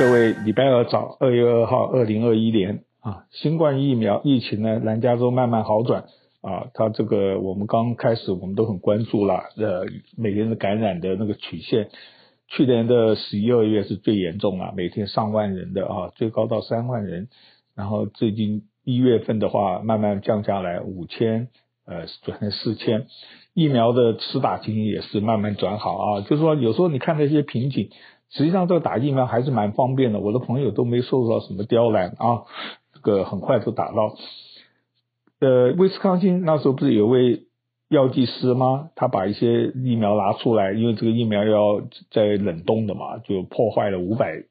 各位，礼拜二早，二月二号，二零二一年。啊，新冠疫苗疫情呢，南加州慢慢好转。啊，它这个我们刚开始我们都很关注了，呃，每天的感染的那个曲线，去年的十一二月是最严重了，每天上万人的啊，最高到三万人，然后最近一月份的话，慢慢降下来五千，呃，转成四千，疫苗的施打情形也是慢慢转好啊，就是说有时候你看那些瓶颈。实际上，这个打疫苗还是蛮方便的。我的朋友都没受到什么刁难啊，这个很快就打到。呃，威斯康星那时候不是有位药剂师吗？他把一些疫苗拿出来，因为这个疫苗要在冷冻的嘛，就破坏了五百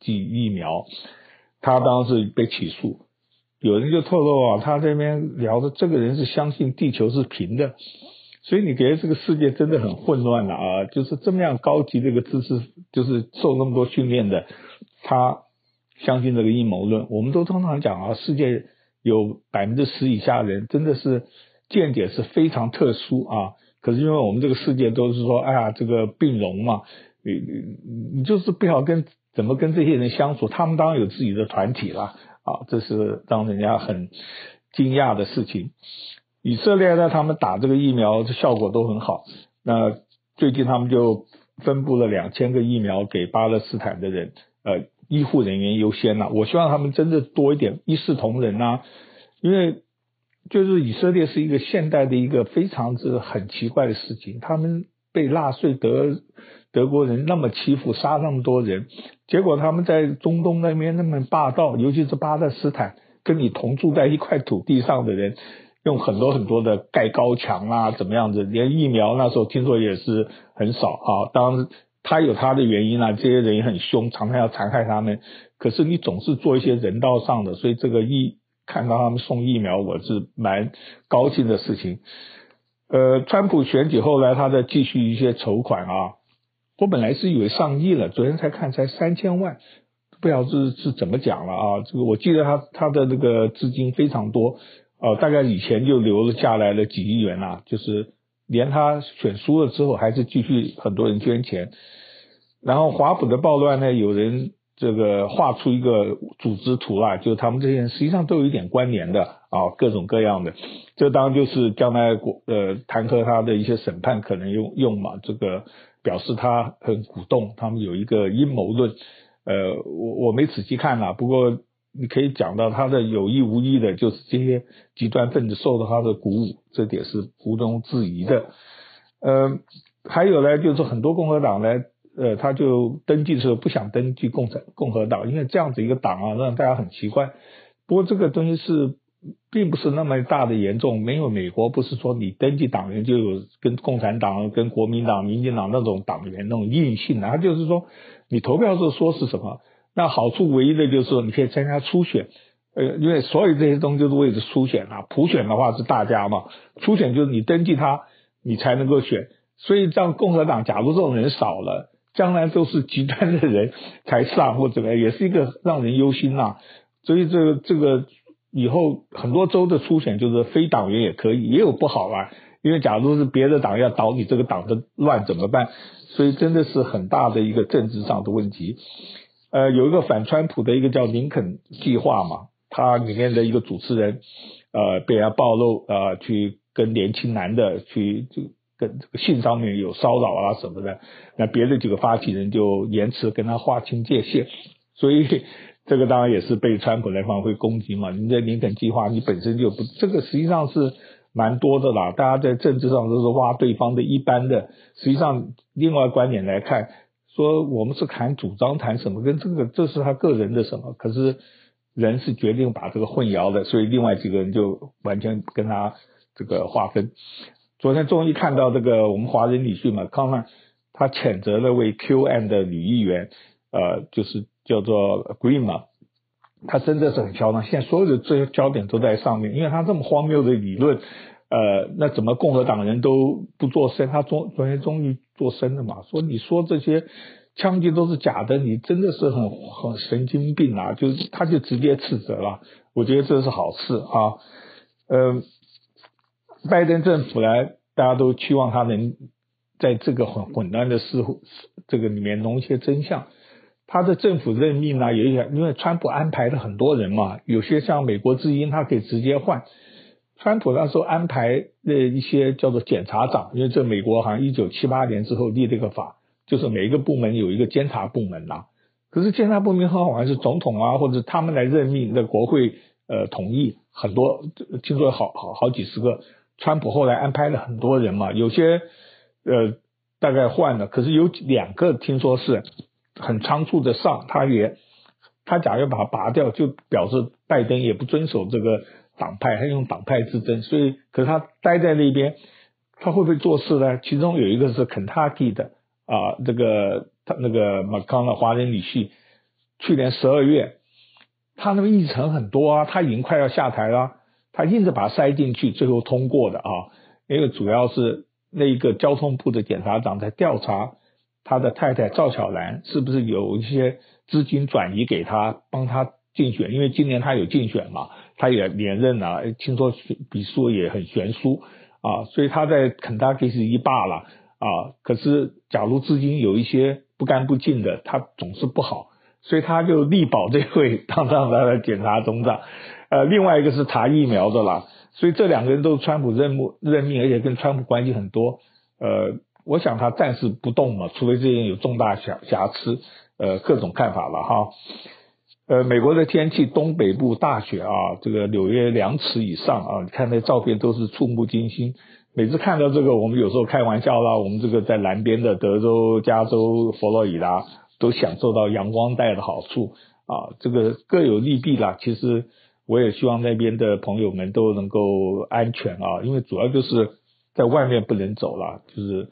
剂疫苗。他当时被起诉，有人就透露啊，他这边聊的这个人是相信地球是平的。所以你觉得这个世界真的很混乱了啊！就是这么样高级的一个知识，就是受那么多训练的，他相信这个阴谋论。我们都通常讲啊，世界有百分之十以下的人真的是见解是非常特殊啊。可是因为我们这个世界都是说，哎呀，这个并容嘛，你你你就是不晓跟怎么跟这些人相处，他们当然有自己的团体了啊，这是让人家很惊讶的事情。以色列呢，他们打这个疫苗的效果都很好。那最近他们就分布了两千个疫苗给巴勒斯坦的人，呃，医护人员优先呐。我希望他们真的多一点一视同仁呐，因为就是以色列是一个现代的一个非常之很奇怪的事情，他们被纳粹德德国人那么欺负，杀那么多人，结果他们在中东那边那么霸道，尤其是巴勒斯坦，跟你同住在一块土地上的人。用很多很多的盖高墙啊，怎么样子？连疫苗那时候听说也是很少啊。当然他有他的原因啊，这些人也很凶，常常要残害他们。可是你总是做一些人道上的，所以这个疫看到他们送疫苗，我是蛮高兴的事情。呃，川普选举后来他在继续一些筹款啊，我本来是以为上亿了，昨天才看才三千万，不晓得是是怎么讲了啊？这个我记得他他的那个资金非常多。哦，大概以前就留了下来了几亿元啊，就是连他选输了之后，还是继续很多人捐钱。然后华府的暴乱呢，有人这个画出一个组织图啊，就是他们这些人实际上都有一点关联的啊，各种各样的。这当然就是将来国呃弹劾他的一些审判可能用用嘛，这个表示他很鼓动，他们有一个阴谋论。呃，我我没仔细看啊，不过。你可以讲到他的有意无意的，就是这些极端分子受到他的鼓舞，这点是毋庸置疑的。呃，还有呢，就是很多共和党呢，呃，他就登记的时候不想登记共产共和党，因为这样子一个党啊，让大家很奇怪。不过这个东西是并不是那么大的严重，没有美国不是说你登记党员就有跟共产党、跟国民党、民进党那种党员那种硬性的，他就是说你投票的时候说是什么。那好处唯一的就是说，你可以参加初选，呃，因为所有这些东西都是为了初选啊。普选的话是大家嘛，初选就是你登记他，你才能够选。所以这样共和党假如这种人少了，将来都是极端的人才上或怎么样，也是一个让人忧心呐。所以这个这个以后很多州的初选就是非党员也可以，也有不好啊。因为假如是别的党要捣你这个党的乱怎么办？所以真的是很大的一个政治上的问题。呃，有一个反川普的一个叫林肯计划嘛，他里面的一个主持人，呃，被人家暴露，呃，去跟年轻男的去就跟这个性上面有骚扰啊什么的，那别的几个发起人就延迟跟他划清界限，所以这个当然也是被川普那方会攻击嘛。你这林肯计划你本身就不，这个实际上是蛮多的啦，大家在政治上都是挖对方的一般的，实际上另外观点来看。说我们是谈主张谈什么，跟这个这是他个人的什么，可是人是决定把这个混淆的，所以另外几个人就完全跟他这个划分。昨天终于看到这个我们华人女婿嘛，康曼他谴责那位 QN 的女议员，呃，就是叫做 Green 嘛，他真的是很嚣张，现在所有的这些焦点都在上面，因为他这么荒谬的理论。呃，那怎么共和党人都不做声？他昨昨天终于做声的嘛，说你说这些枪击都是假的，你真的是很很神经病啊！就是他就直接斥责了，我觉得这是好事啊。呃，拜登政府呢，大家都期望他能在这个很混乱的事这个里面弄一些真相。他的政府任命呢，有些因为川普安排了很多人嘛，有些像美国之音，他可以直接换。川普那时候安排的一些叫做检察长，因为这美国好像一九七八年之后立这个法，就是每一个部门有一个监察部门呐。可是监察部门很好像是总统啊，或者他们来任命的国会呃同意很多，听说好好好几十个。川普后来安排了很多人嘛，有些呃大概换了，可是有两个听说是很仓促的上，他也他假如把它拔掉，就表示拜登也不遵守这个党派，他用党派之争，所以可是他待在那边，他会不会做事呢？其中有一个是肯塔基的啊，这个他那个马康的华人女婿，去年十二月，他那个议程很多啊，他已经快要下台了。他硬着把它塞进去，最后通过的啊，因为主要是那个交通部的检察长在调查他的太太赵小兰是不是有一些资金转移给他，帮他竞选，因为今年他有竞选嘛，他也连任了，听说比数也很悬殊啊，所以他在肯塔基是一霸了啊。可是假如资金有一些不干不净的，他总是不好，所以他就力保这位当上他的检察总长。呃，另外一个是查疫苗的啦，所以这两个人都是川普任务任命，而且跟川普关系很多。呃，我想他暂时不动嘛，除非这人有重大瑕瑕疵。呃，各种看法了哈。呃，美国的天气，东北部大雪啊，这个纽约两尺以上啊，你看那照片都是触目惊心。每次看到这个，我们有时候开玩笑啦，我们这个在南边的德州、加州、佛罗里达都享受到阳光带的好处啊，这个各有利弊啦，其实。我也希望那边的朋友们都能够安全啊，因为主要就是在外面不能走了，就是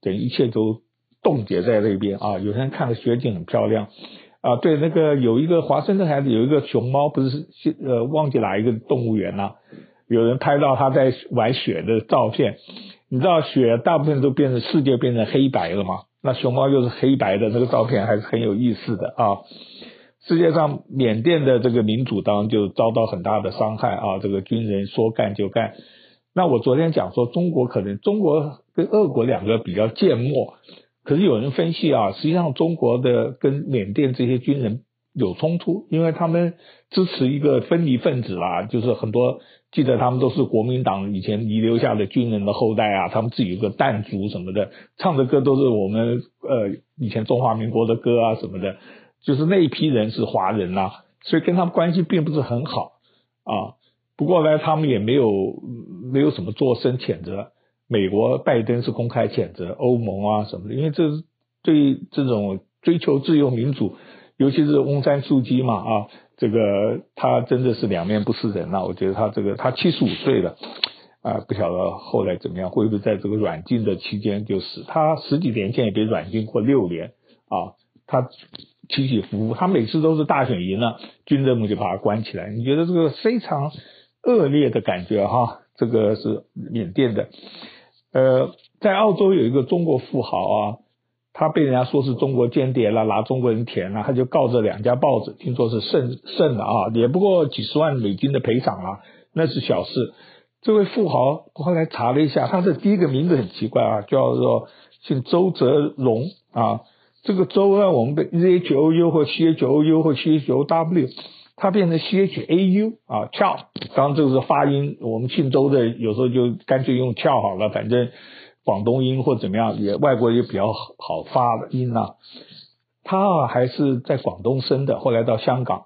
等一切都冻结在那边啊。有些人看了雪景很漂亮啊，对，那个有一个华盛顿孩子有一个熊猫，不是呃忘记哪一个动物园了，有人拍到他在玩雪的照片。你知道雪大部分都变成世界变成黑白了吗？那熊猫又是黑白的，那个照片还是很有意思的啊。世界上，缅甸的这个民主党就遭到很大的伤害啊！这个军人说干就干。那我昨天讲说，中国可能中国跟俄国两个比较缄默，可是有人分析啊，实际上中国的跟缅甸这些军人有冲突，因为他们支持一个分离分子啦，就是很多记得他们都是国民党以前遗留下的军人的后代啊，他们自己有个弹族什么的，唱的歌都是我们呃以前中华民国的歌啊什么的。就是那一批人是华人呐、所以跟他们关系并不是很好啊。不过呢，他们也没有没有什么作声谴责。美国拜登是公开谴责，欧盟啊什么的，因为这对这种追求自由民主，尤其是翁山苏姬嘛啊，这个他真的是两面不是人呐、我觉得他这个他七十五岁了啊，不晓得后来怎么样，会不会在这个软禁的期间就死？他十几年前也被软禁过六年啊，他。起起伏伏，他每次都是大选赢了，军政府就把他关起来。你觉得这个非常恶劣的感觉哈？这个是缅甸的。呃，在澳洲有一个中国富豪啊，他被人家说是中国间谍了，拿中国人钱了，他就告这两家报纸，听说是胜胜了啊，也不过几十万美金的赔偿啊，那是小事。这位富豪我后来查了一下，他的第一个名字很奇怪啊，叫做姓周泽荣啊。这个周呢，我们被 Z H O U 或 C H O U 或 C H O W，它变成 C H A U 啊，翘。当然这个是发音，我们姓周的有时候就干脆用翘好了，反正广东音或怎么样，也外国也比较好发的音呐。他啊还是在广东生的，后来到香港，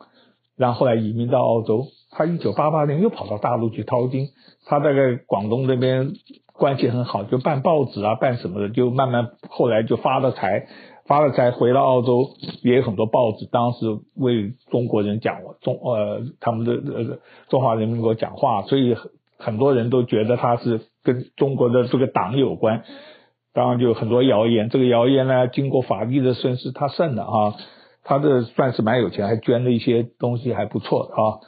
然后后来移民到澳洲。他一九八八年又跑到大陆去淘金，他在广东那边关系很好，就办报纸啊，办什么的，就慢慢后来就发了财。发了财回到澳洲，也有很多报纸当时为中国人讲中呃他们的呃中华人民国讲话，所以很多人都觉得他是跟中国的这个党有关。当然就很多谣言，这个谣言呢经过法律的审视，他胜了啊，他这算是蛮有钱，还捐了一些东西，还不错啊。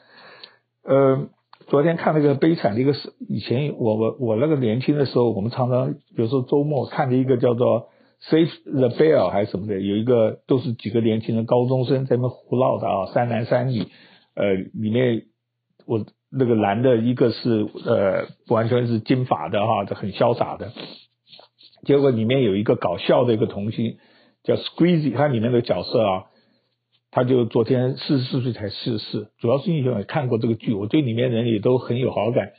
呃，昨天看那个悲惨的一个事，以前我我我那个年轻的时候，我们常常有时候周末看的一个叫做。Save the Bear 还是什么的，有一个都是几个年轻人高中生在那胡闹的啊，三男三女，呃，里面我那个男的一个是呃完全是金发的哈，这很潇洒的，结果里面有一个搞笑的一个童星叫 Squeezy，他里面的角色啊，他就昨天四十四岁才逝世，主要是因为看过这个剧，我对里面人也都很有好感。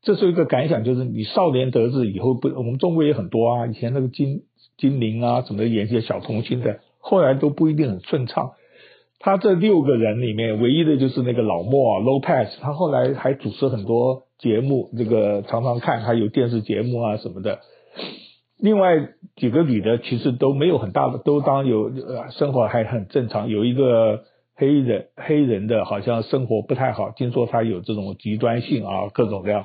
这是一个感想，就是你少年得志以后不，我们中国也很多啊，以前那个金金陵啊，什么演些小童星的，后来都不一定很顺畅。他这六个人里面，唯一的就是那个老莫啊，Lopez，他后来还主持很多节目，这个常常看，还有电视节目啊什么的。另外几个女的其实都没有很大的，都当有呃生活还很正常。有一个黑人黑人的，好像生活不太好，听说他有这种极端性啊，各种各样。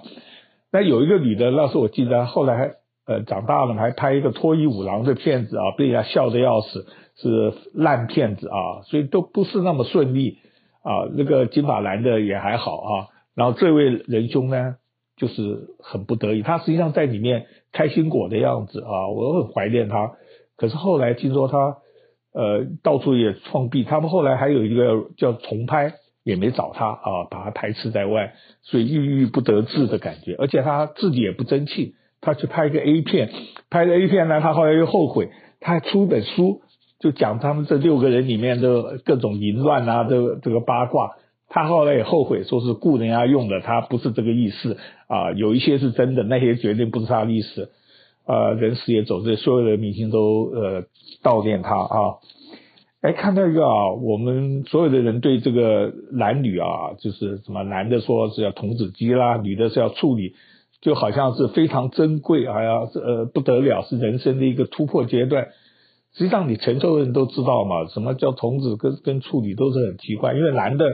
那有一个女的，那时候我记得后来还呃长大了还拍一个脱衣舞郎的片子啊，被人家笑得要死。是烂片子啊，所以都不是那么顺利啊。那个金发蓝的也还好啊，然后这位仁兄呢，就是很不得已，他实际上在里面开心果的样子啊，我很怀念他。可是后来听说他呃到处也创弊，他们后来还有一个叫重拍，也没找他啊，把他排斥在外，所以郁郁不得志的感觉。而且他自己也不争气，他去拍一个 A 片，拍了 A 片呢，他后来又后悔，他还出一本书。就讲他们这六个人里面的各种淫乱啊，这个这个八卦，他后来也后悔，说是雇人家用的，他不是这个意思啊，有一些是真的，那些绝对不是他的意思。啊，人死也走，这所有的明星都呃悼念他啊。哎，看到一个啊，我们所有的人对这个男女啊，就是什么男的说是要童子鸡啦，女的是要处女，就好像是非常珍贵，哎呀，呃不得了，是人生的一个突破阶段。实际上，你成熟的人都知道嘛，什么叫童子跟跟处女都是很奇怪。因为男的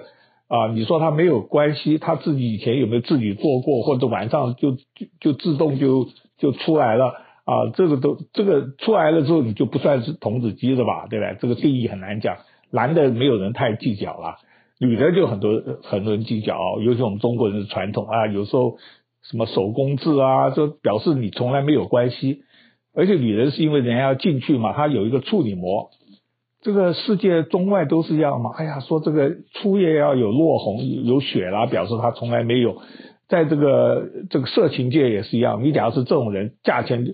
啊，你说他没有关系，他自己以前有没有自己做过，或者晚上就就就自动就就出来了啊？这个都这个出来了之后，你就不算是童子鸡了吧？对吧？这个定义很难讲。男的没有人太计较了，女的就很多很多人计较，尤其我们中国人的传统啊，有时候什么手工制啊，就表示你从来没有关系。而且女人是因为人家要进去嘛，她有一个处女膜，这个世界中外都是一样嘛。哎呀，说这个初夜要有落红有血啦，表示她从来没有。在这个这个色情界也是一样，你假如是这种人，价钱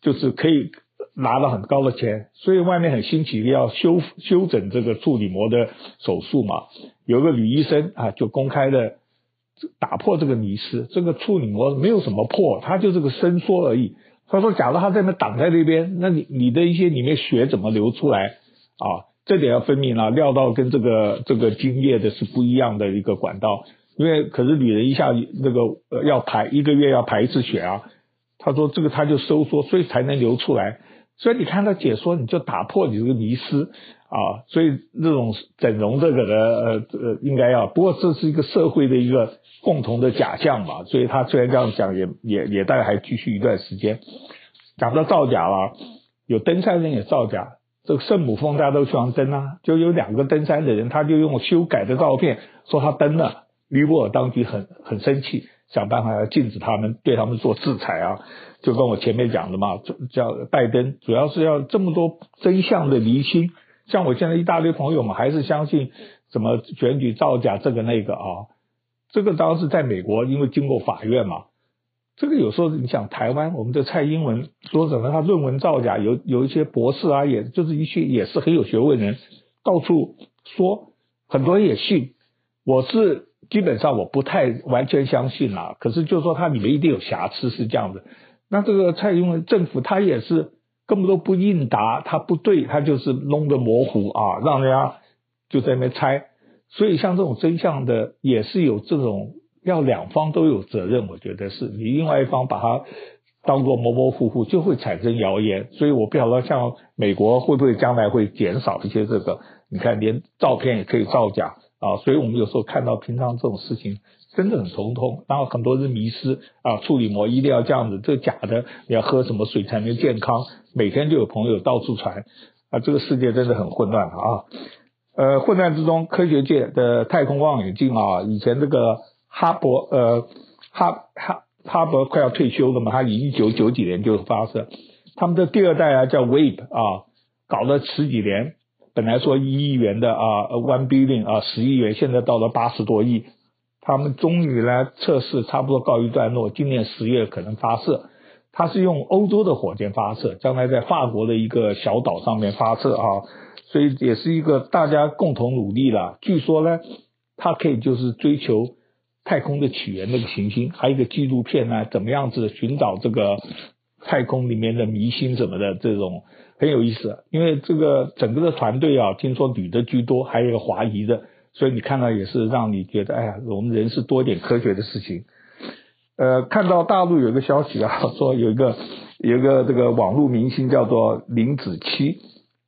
就是可以拿到很高的钱。所以外面很新奇要修修整这个处女膜的手术嘛。有个女医生啊，就公开的打破这个迷思，这个处女膜没有什么破，它就是个伸缩而已。他说：“假如他在那挡在那边，那你你的一些里面血怎么流出来啊？这点要分明了。尿道跟这个这个精液的是不一样的一个管道，因为可是女人一下那个要排一个月要排一次血啊。他说这个他就收缩，所以才能流出来。所以你看他解说，你就打破你这个迷思啊。所以这种整容这个的呃呃应该要，不过这是一个社会的一个。”共同的假象嘛，所以他虽然这样讲，也也也大概还继续一段时间。讲到造假了，有登山人也造假。这个圣母峰大家都喜欢登啊，就有两个登山的人，他就用修改的照片说他登了。尼泊尔当局很很生气，想办法要禁止他们，对他们做制裁啊。就跟我前面讲的嘛，叫拜登，主要是要这么多真相的厘清。像我现在一大堆朋友们，还是相信什么选举造假这个那个啊。这个当然是在美国，因为经过法院嘛。这个有时候你想台湾，我们的蔡英文说什么？他论文造假，有有一些博士啊，也就是一些也是很有学问的人，到处说，很多人也信。我是基本上我不太完全相信啦，可是就说他里面一定有瑕疵，是这样的。那这个蔡英文政府他也是根本都不应答，他不对，他就是弄得模糊啊，让人家就在那边猜。所以像这种真相的，也是有这种要两方都有责任，我觉得是你另外一方把它当做模模糊糊，就会产生谣言。所以我不晓得像美国会不会将来会减少一些这个，你看连照片也可以造假啊，所以我们有时候看到平常这种事情真的很头痛。然后很多人迷失啊，处女膜一定要这样子，这假的，你要喝什么水才能健康？每天就有朋友到处传啊，这个世界真的很混乱啊。呃，混乱之中，科学界的太空望远镜啊，以前这个哈勃，呃，哈哈哈勃快要退休了嘛，他一九九几年就发射，他们的第二代啊叫 Webb 啊，搞了十几年，本来说一亿元的啊，one billion 啊，十亿元，现在到了八十多亿，他们终于呢测试差不多告一段落，今年十月可能发射，他是用欧洲的火箭发射，将来在法国的一个小岛上面发射啊。所以也是一个大家共同努力啦。据说呢，他可以就是追求太空的起源那个行星，还有一个纪录片呢，怎么样子寻找这个太空里面的迷星什么的，这种很有意思。因为这个整个的团队啊，听说女的居多，还有一个华裔的，所以你看到也是让你觉得，哎呀，我们人是多点科学的事情。呃，看到大陆有一个消息啊，说有一个有一个这个网络明星叫做林子柒，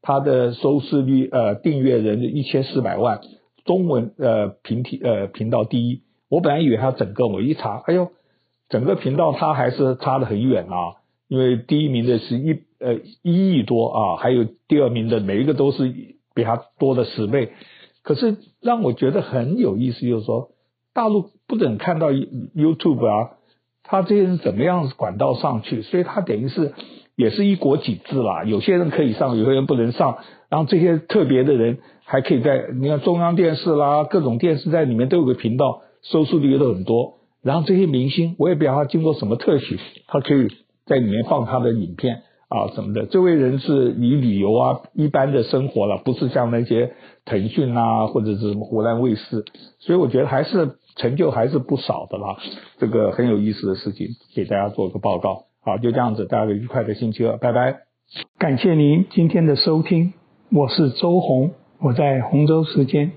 他的收视率呃订阅人一千四百万，中文呃频体呃频道第一。我本来以为他整个，我一查，哎呦，整个频道他还是差得很远啊，因为第一名的是一呃一亿多啊，还有第二名的每一个都是比他多了十倍。可是让我觉得很有意思，就是说大陆不准看到 YouTube 啊。他这些人怎么样管道上去？所以他等于是也是一国几制啦。有些人可以上，有些人不能上。然后这些特别的人还可以在，你看中央电视啦，各种电视在里面都有个频道，收视率都很多。然后这些明星，我也不知道他经过什么特许，他可以在里面放他的影片啊什么的。这位人是以旅游啊一般的生活了，不是像那些腾讯啊或者是什么湖南卫视。所以我觉得还是。成就还是不少的啦，这个很有意思的事情，给大家做个报告。好，就这样子，大家愉快的星期二，拜拜。感谢您今天的收听，我是周红，我在洪州时间。